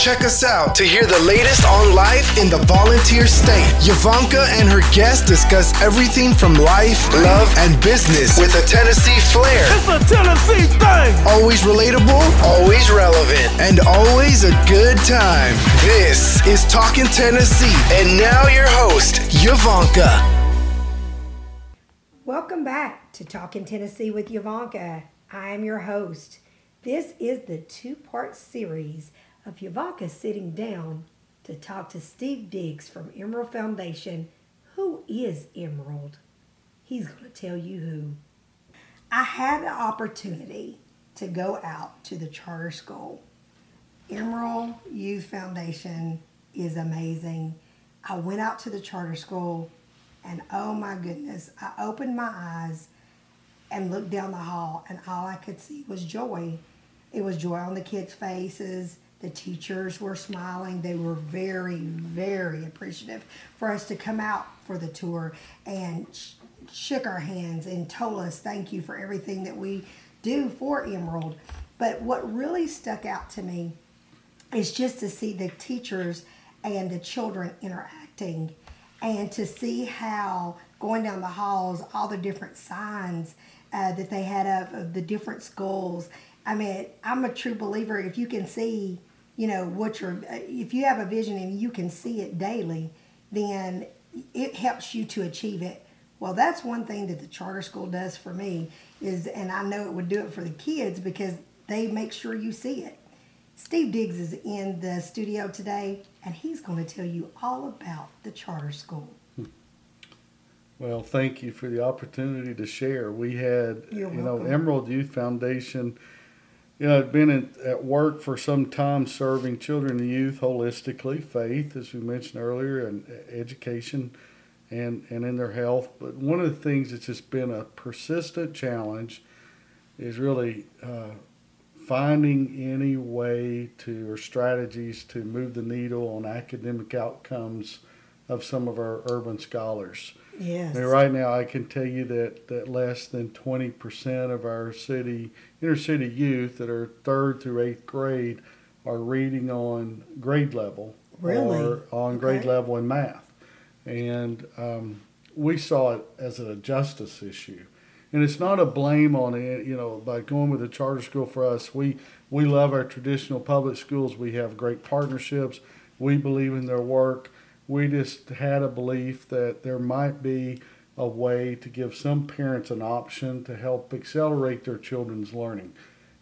Check us out to hear the latest on life in the volunteer state. Yavanka and her guests discuss everything from life, love, and business with a Tennessee flair. It's a Tennessee thing. Always relatable, always relevant, and always a good time. This is Talking Tennessee, and now your host, Yavanka. Welcome back to Talking Tennessee with Yavanka. I am your host. This is the two part series of Yavanka sitting down to talk to Steve Diggs from Emerald Foundation. Who is Emerald? He's going to tell you who. I had the opportunity to go out to the charter school. Emerald Youth Foundation is amazing. I went out to the charter school and oh my goodness, I opened my eyes and looked down the hall and all I could see was joy. It was joy on the kids' faces. The teachers were smiling. They were very, very appreciative for us to come out for the tour and sh- shook our hands and told us thank you for everything that we do for Emerald. But what really stuck out to me is just to see the teachers and the children interacting and to see how going down the halls, all the different signs uh, that they had of, of the different schools. I mean, I'm a true believer. If you can see, you know, what you're, uh, if you have a vision and you can see it daily, then it helps you to achieve it. Well, that's one thing that the charter school does for me is, and I know it would do it for the kids because they make sure you see it. Steve Diggs is in the studio today, and he's going to tell you all about the charter school. Well, thank you for the opportunity to share. We had, You're you know, welcome. Emerald Youth Foundation. You know, I've been at work for some time serving children and youth holistically, faith, as we mentioned earlier, and education, and and in their health. But one of the things that's just been a persistent challenge is really uh, finding any way to or strategies to move the needle on academic outcomes of some of our urban scholars. Yes. Mean, right now, I can tell you that, that less than 20% of our city, inner city youth that are third through eighth grade are reading on grade level Really? or on grade Okay. level in math. And um, we saw it as a justice issue. And it's not a blame on it, you know, by going with a charter school for us. We, we love our traditional public schools. We have great partnerships. We believe in their work we just had a belief that there might be a way to give some parents an option to help accelerate their children's learning.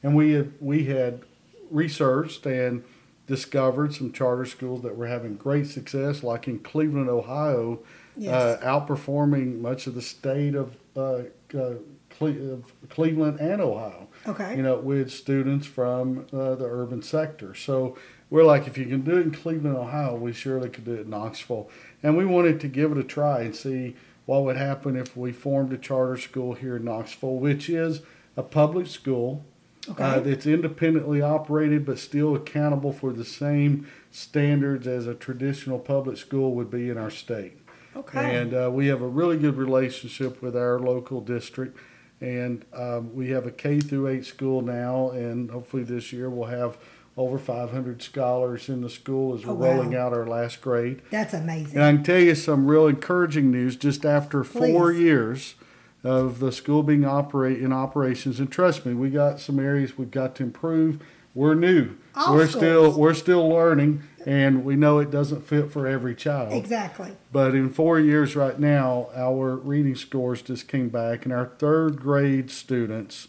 And we had, we had researched and discovered some charter schools that were having great success, like in Cleveland, Ohio, Yes. uh, outperforming much of the state of, uh, uh, Cle- of Cleveland and Ohio okay. you know, with students from uh, the urban sector. So we're like, if you can do it in Cleveland, Ohio, we surely could do it in Knoxville. And we wanted to give it a try and see what would happen if we formed a charter school here in Knoxville, which is a public school okay. uh, that's independently operated but still accountable for the same standards as a traditional public school would be in our state. okay. And uh, we have a really good relationship with our local district. And um, we have a K through 8 school now, and hopefully this year we'll have over 500 scholars in the school as we're Oh, wow. rolling out our last grade. That's amazing. And I can tell you some real encouraging news just after four years of the school being operate in operations. And trust me, we got some areas we've got to improve. We're new. All we're schools. still we're still learning, and we know it doesn't fit for every child. exactly. But in four years right now, our reading scores just came back, and our third grade students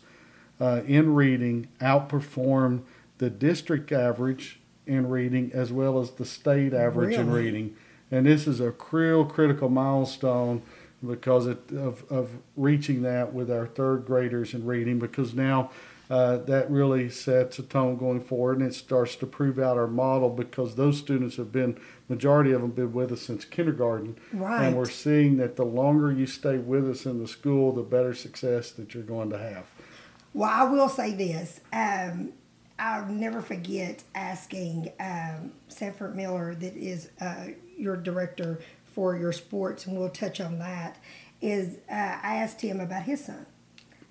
uh, in reading outperformed the district average in reading as well as the state average in reading. And this is a real critical milestone because it, of, of reaching that with our third graders in reading because now uh, that really sets a tone going forward and it starts to prove out our model because those students have been majority of them been with us since kindergarten Right. and we're seeing that the longer you stay with us in the school the better success that you're going to have Well, I will say this. Um, I'll never forget asking um, Sanford Miller, that is uh, your director for your sports, and we'll touch on that. Is uh, I asked him about his son.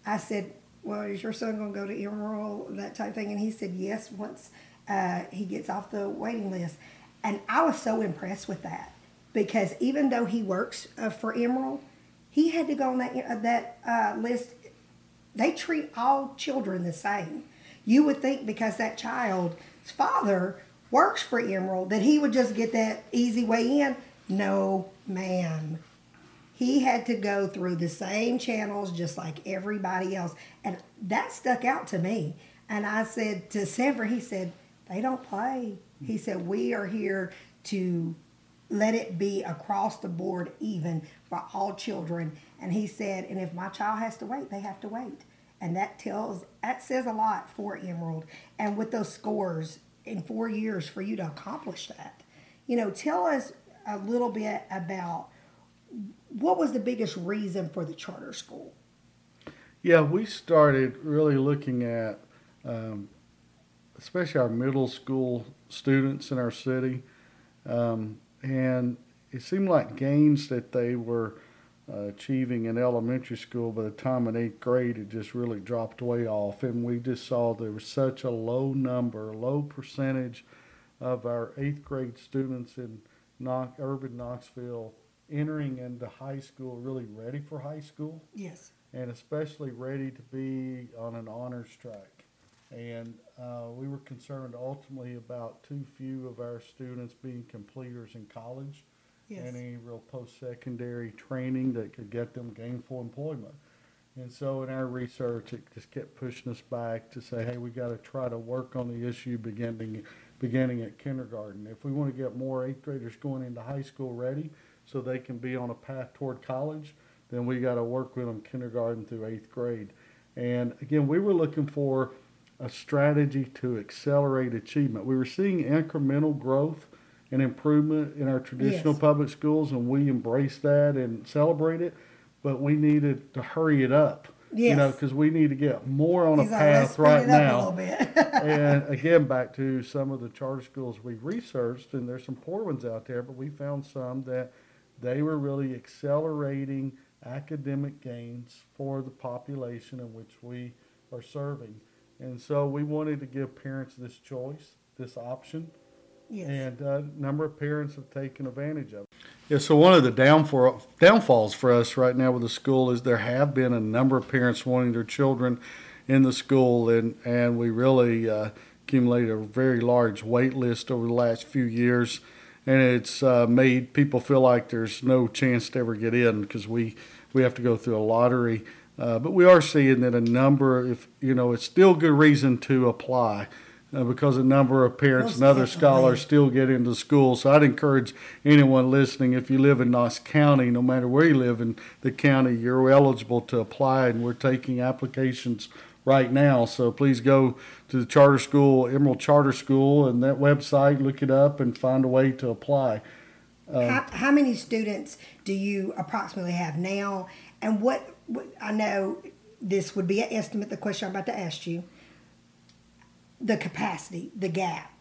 I said, "Well, is your son going to go to Emerald, that type thing?" And he said, "Yes, once uh, he gets off the waiting list. And I was so impressed with that because even though he works uh, for Emerald, he had to go on that uh, that uh, list. They treat all children the same. You would think because that child's father works for Emerald that he would just get that easy way in. No, ma'am. He had to go through the same channels just like everybody else. And that stuck out to me. And I said to Sanford, he said, they don't play. He said, we are here to let it be across the board even for all children. And he said, and if my child has to wait, they have to wait. And that tells, that says a lot for Emerald. And with those scores in four years for you to accomplish that, you know, tell us a little bit about what was the biggest reason for the charter school? Yeah, we started really looking at, um, especially our middle school students in our city, um, and it seemed like gains that they were uh, achieving in elementary school by the time in eighth grade it just really dropped way off, and we just saw there was such a low number, low percentage of our eighth grade students in Knox, urban Knoxville entering into high school really ready for high school Yes. and especially ready to be on an honors track. And uh, we were concerned ultimately about too few of our students being completers in college Yes. any real post-secondary training that could get them gainful employment. And so in our research, it just kept pushing us back to say, hey, we got to try to work on the issue beginning, beginning at kindergarten. If we want to get more eighth graders going into high school ready so they can be on a path toward college, then we got to work with them kindergarten through eighth grade. And again, we were looking for a strategy to accelerate achievement. We were seeing incremental growth and improvement in our traditional Yes. public schools, and we embrace that and celebrate it. But we needed to hurry it up, you know, because we need to get more on a He's let's path right now a and again, back to some of the charter schools we researched, and there's some poor ones out there, but we found some that they were really accelerating academic gains for the population in which we are serving. And so we wanted to give parents this choice, this option, yes. and a number of parents have taken advantage of it. Yeah, so one of the downfall, downfalls for us right now with the school is there have been a number of parents wanting their children in the school, and, and we really uh, accumulated a very large wait list over the last few years. And it's uh, made people feel like there's no chance to ever get in because we, we have to go through a lottery. Uh, but we are seeing that a number, if you know, it's still good reason to apply uh, because a number of parents Most and other definitely. scholars still get into school. So I'd encourage anyone listening, if you live in Knox County, no matter where you live in the county, you're eligible to apply, and we're taking applications right now. So please go to the charter school, Emerald Charter School, and that website, look it up, and find a way to apply. how, how many students do you approximately have now? And what, what I know this would be an estimate, the question I'm about to ask you. The capacity, the gap.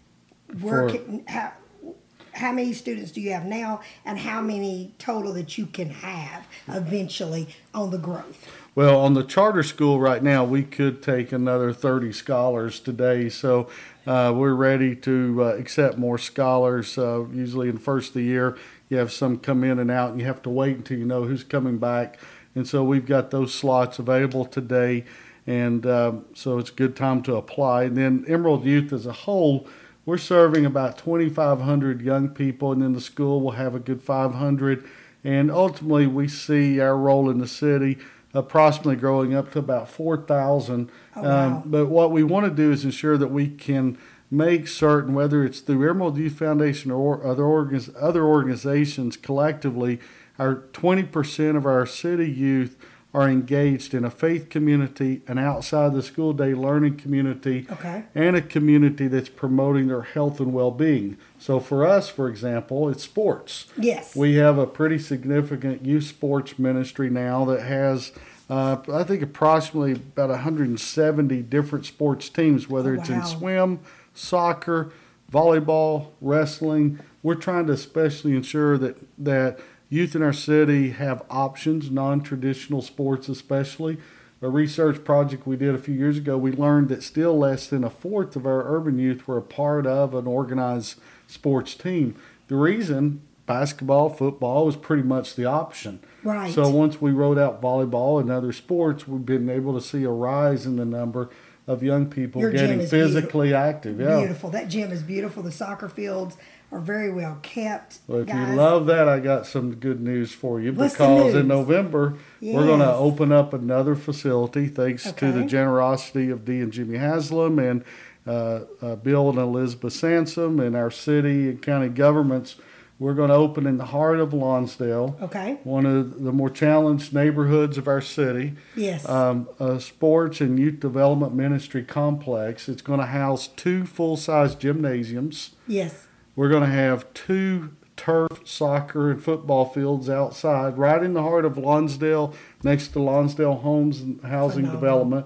Where can, how, how many students do you have now, and how many total that you can have eventually on the growth? Well, on the charter school right now, we could take another 30 scholars today. So uh, we're ready to uh, accept more scholars. Uh, usually, in the first of the year, you have some come in and out, and you have to wait until you know who's coming back. And so we've got those slots available today. And um, so it's a good time to apply. And then Emerald Youth as a whole, we're serving about 2,500 young people, and then the school will have a good 500. And ultimately, we see our role in the city approximately growing up to about 4,000. Oh, wow. but what we want to do is ensure that we can make certain, whether it's through Emerald Youth Foundation or other, organiz- other organizations collectively, our 20% of our city youth are engaged in a faith community, an outside the school day learning community, Okay. and a community that's promoting their health and well-being. So for us, for example, it's sports. Yes. We have a pretty significant youth sports ministry now that has, uh, I think, approximately about 170 different sports teams, whether Oh, it's wow. in swim, soccer, volleyball, wrestling. We're trying to especially ensure that, that youth in our city have options, non traditional sports especially. a research project we did a few years ago, we learned that still less than a fourth of our urban youth were a part of an organized sports team. The reason basketball, football was pretty much the option. Right. So once we wrote out volleyball and other sports, we've been able to see a rise in the number of young people Your getting physically active. Yeah. Beautiful. That gym is beautiful. The soccer fields are very well kept. Well, if guys. you love that, I got some good news for you What's because in? November we're going to open up another facility thanks to the generosity of Dee and Jimmy Haslam and uh, uh, Bill and Elizabeth Sansom and our city and county governments. We're going to open in the heart of Lonsdale, Okay. one of the more challenged neighborhoods of our city Yes. um, a sports and youth development ministry complex. It's going to house two full size gymnasiums. yes. We're going to have two turf soccer and football fields outside, right in the heart of Lonsdale, next to Lonsdale Homes and Housing Phenomenal. Development.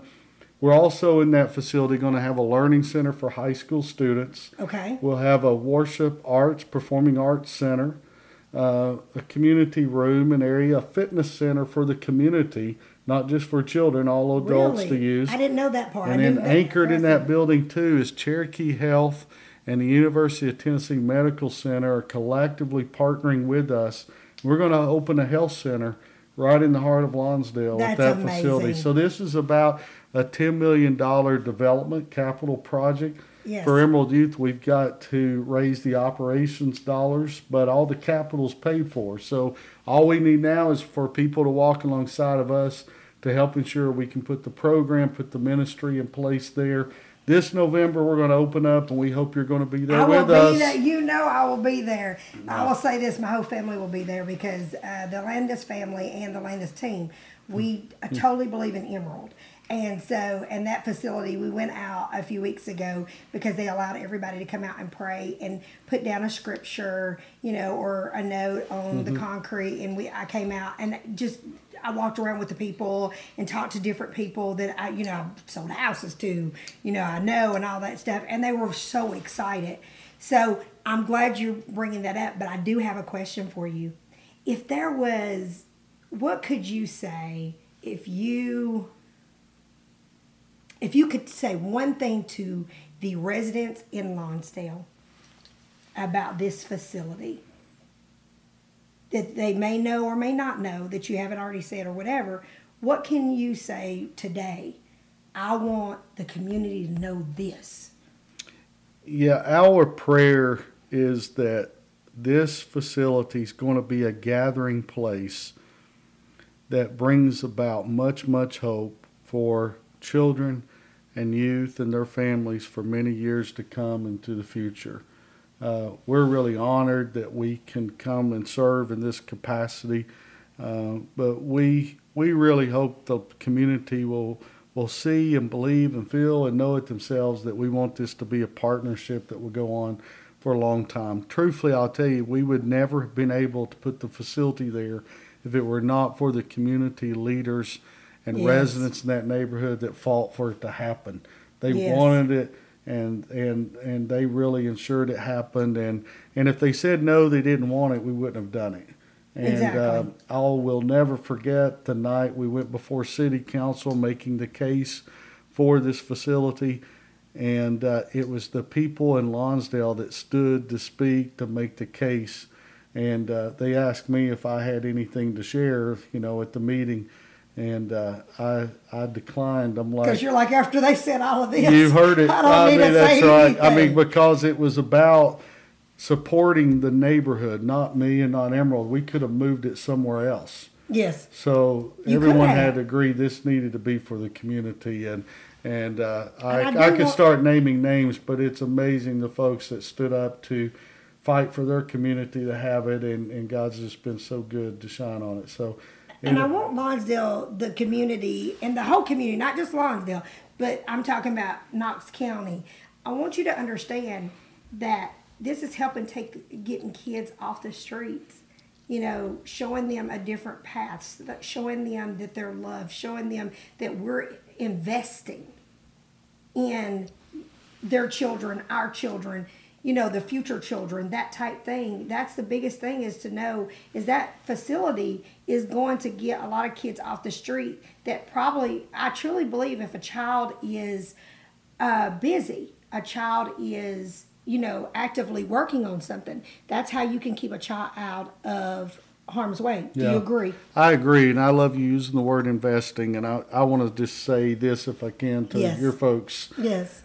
We're also in that facility going to have a learning center for high school students. Okay. We'll have a worship arts, performing arts center, uh, a community room, an area, a fitness center for the community, not just for children, all adults really? to use. I didn't know that part. And then anchored in that building too is Cherokee Health and the University of Tennessee Medical Center are collectively partnering with us. We're going to open a health center right in the heart of Lonsdale That's at that facility. So this is about a $10 million development capital project. Yes. For Emerald Youth, we've got to raise the operations dollars, but all the capital's paid for. So all we need now is for people to walk alongside of us to help ensure we can put the program, put the ministry in place there. This November, we're going to open up, and we hope you're going to be there I will with be us. there. You know, I will be there. I will say this: my whole family will be there because uh, the Landis family and the Landis team, we uh, totally believe in Emerald. And so, and that facility, we went out a few weeks ago because they allowed everybody to come out and pray and put down a scripture, you know, or a note on the concrete. And we, I came out and just, I walked around with the people and talked to different people that I, you know, sold houses to, you know, I know and all that stuff. And they were so excited. So I'm glad you're bringing that up, but I do have a question for you. If there was, what could you say if you, if you could say one thing to the residents in Lonsdale about this facility that they may know or may not know that you haven't already said or whatever, what can you say today? I want the community to know this. Yeah, our prayer is that this facility is going to be a gathering place that brings about much, much hope for children and youth and their families for many years to come into the future. Uh, we're really honored that we can come and serve in this capacity, uh, but we we really hope the community will will see and believe and feel and know it themselves that we want this to be a partnership that will go on for a long time. Truthfully, I'll tell you, we would never have been able to put the facility there if it were not for the community leaders and Yes. residents in that neighborhood that fought for it to happen. They Yes. wanted it and and and they really ensured it happened. And and if they said no they didn't want it we wouldn't have done it. And Exactly. uh, I will never forget the night we went before city council making the case for this facility. And uh, it was the people in Lonsdale that stood to speak to make the case. And uh, they asked me if I had anything to share you know at the meeting and uh, I I declined I'm like Because you're like, after they said all of this, you heard it. I don't I need mean, to that's say right. anything. I mean, because it was about supporting the neighborhood, not me and not Emerald. We could have moved it somewhere else. yes, So You everyone had to agree this needed to be for the community, and and uh, I And I I, could want- start naming names, but it's amazing the folks that stood up to fight for their community to have it, and, and God's just been so good to shine on it. So. And I want Lonsdale, the community, and the whole community, not just Lonsdale, but I'm talking about Knox County. I want you to understand that this is helping take getting kids off the streets. You know, showing them a different path, showing them that they're loved, showing them that we're investing in their children, our children, you know, the future children, that type thing. That's the biggest thing is to know is that facility is going to get a lot of kids off the street that probably, I truly believe if a child is uh, busy, a child is, you know, actively working on something, that's how you can keep a child out of harm's way. Do Yeah. you agree? I agree, and I love you using the word investing. And I, I want to just say this, if I can, to Yes. your folks. Yes.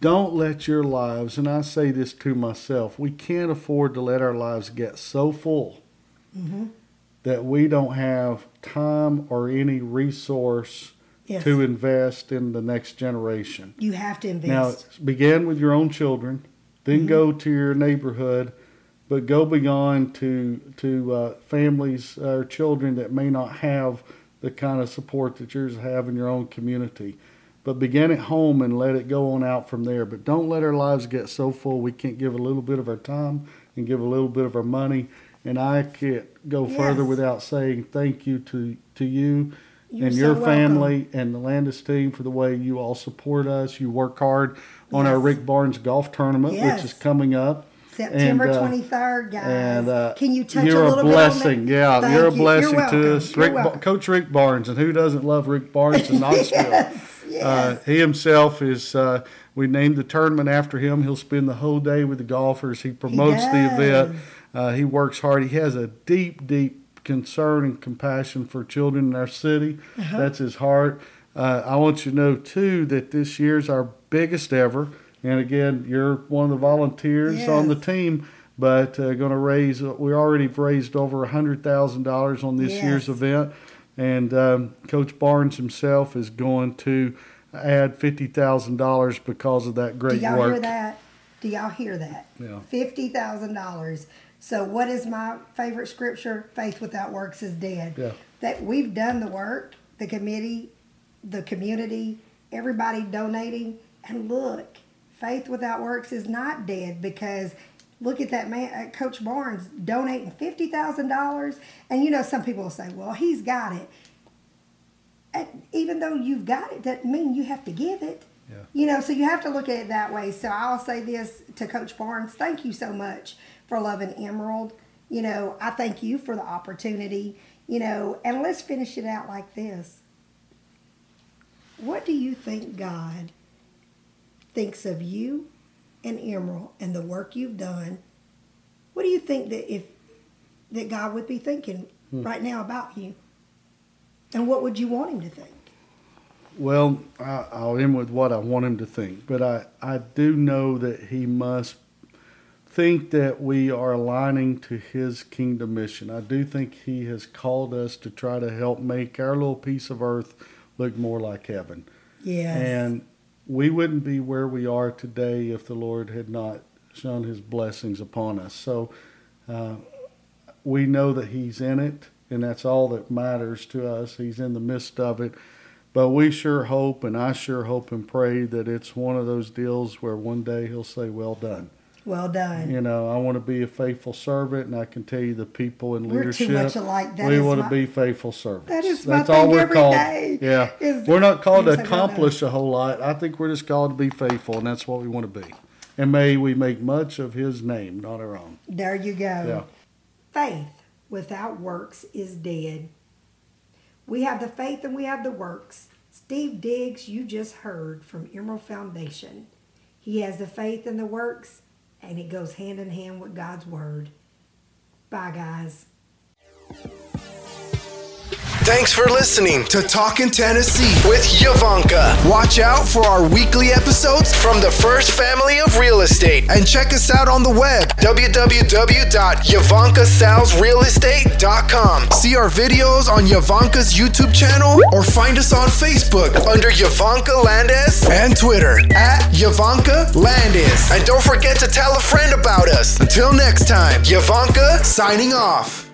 Don't let your lives, and I say this to myself, we can't afford to let our lives get so full Mm-hmm. that we don't have time or any resource Yes. to invest in the next generation. You have to invest. Now, begin with your own children, then go to your neighborhood, but go beyond to to uh, families or children that may not have the kind of support that yours have in your own community. But begin at home and let it go on out from there. But don't let our lives get so full we can't give a little bit of our time and give a little bit of our money. And I can't go further without saying thank you to, to you You're and so your welcome. family and the Landis team for the way you all support us. You work hard on our Rick Barnes golf tournament, Yes. which is coming up. September uh, twenty third, guys. And uh, Can you touch you're a little blessing. bit on that? Yeah, Thank you're a you. blessing welcome. to us. You're Rick, Ba- welcome. Coach Rick Barnes, and who doesn't love Rick Barnes in Knoxville? yes, yes. Uh, he himself is. Uh, we named the tournament after him. He'll spend the whole day with the golfers. He promotes the event. Uh, he works hard. He has a deep, deep concern and compassion for children in our city. Uh-huh. That's his heart. Uh, I want you to know too that this year's our biggest ever. And again, you're one of the volunteers on the team. But uh, going to raise. We already raised over a hundred thousand dollars on this year's event, and um, Coach Barnes himself is going to add fifty thousand dollars because of that great work. Do y'all work. hear that? Do y'all hear that? Yeah. Fifty thousand dollars. So what is my favorite scripture? Faith without works is dead. Yeah. That we've done the work, the committee, the community, everybody donating, and look, faith without works is not dead because look at that man, uh, Coach Barnes donating fifty thousand dollars, and you know some people will say, well, he's got it. And even though you've got it, doesn't mean you have to give it. Yeah. You know, so you have to look at it that way. So I'll say this to Coach Barnes thank you so much for loving Emerald. You know, I thank you for the opportunity, you know, and let's finish it out like this. What do you think God thinks of you and Emerald and the work you've done? What do you think that if that God would be thinking hmm. right now about you? And what would you want him to think? Well, I, I'll end with what I want him to think, but I, I do know that he must think that we are aligning to his kingdom mission. I do think he has called us to try to help make our little piece of earth look more like heaven. Yes. And we wouldn't be where we are today if the Lord had not shown his blessings upon us. So uh, we know that he's in it, and that's all that matters to us. He's in the midst of it. But we sure hope, and I sure hope and pray that it's one of those deals where one day he'll say, Well done. Well done. You know, I want to be a faithful servant, and I can tell you the people in We're too leadership. much alike. That we want my- to be faithful servants. That is That's all we're called. day, Yeah, is we're not called to things I don't know. accomplish a whole lot. I think we're just called to be faithful, and that's what we want to be. And may we make much of His name, not our own. There you go. Yeah. Faith without works is dead. We have the faith and we have the works. Steve Diggs, you just heard from Emerald Foundation. He has the faith and the works, and it goes hand in hand with God's word. Bye, guys. Thanks for listening to Talkin' Tennessee with Yavanka. Watch out for our weekly episodes from the First Family of Real Estate and check us out on the web www.yavankasalesrealestate.com. See our videos on Yavanka's YouTube channel or find us on Facebook under Yavanka Landis and Twitter at Yavanka Landis. And don't forget to tell a friend about us. Until next time, Yavanka signing off.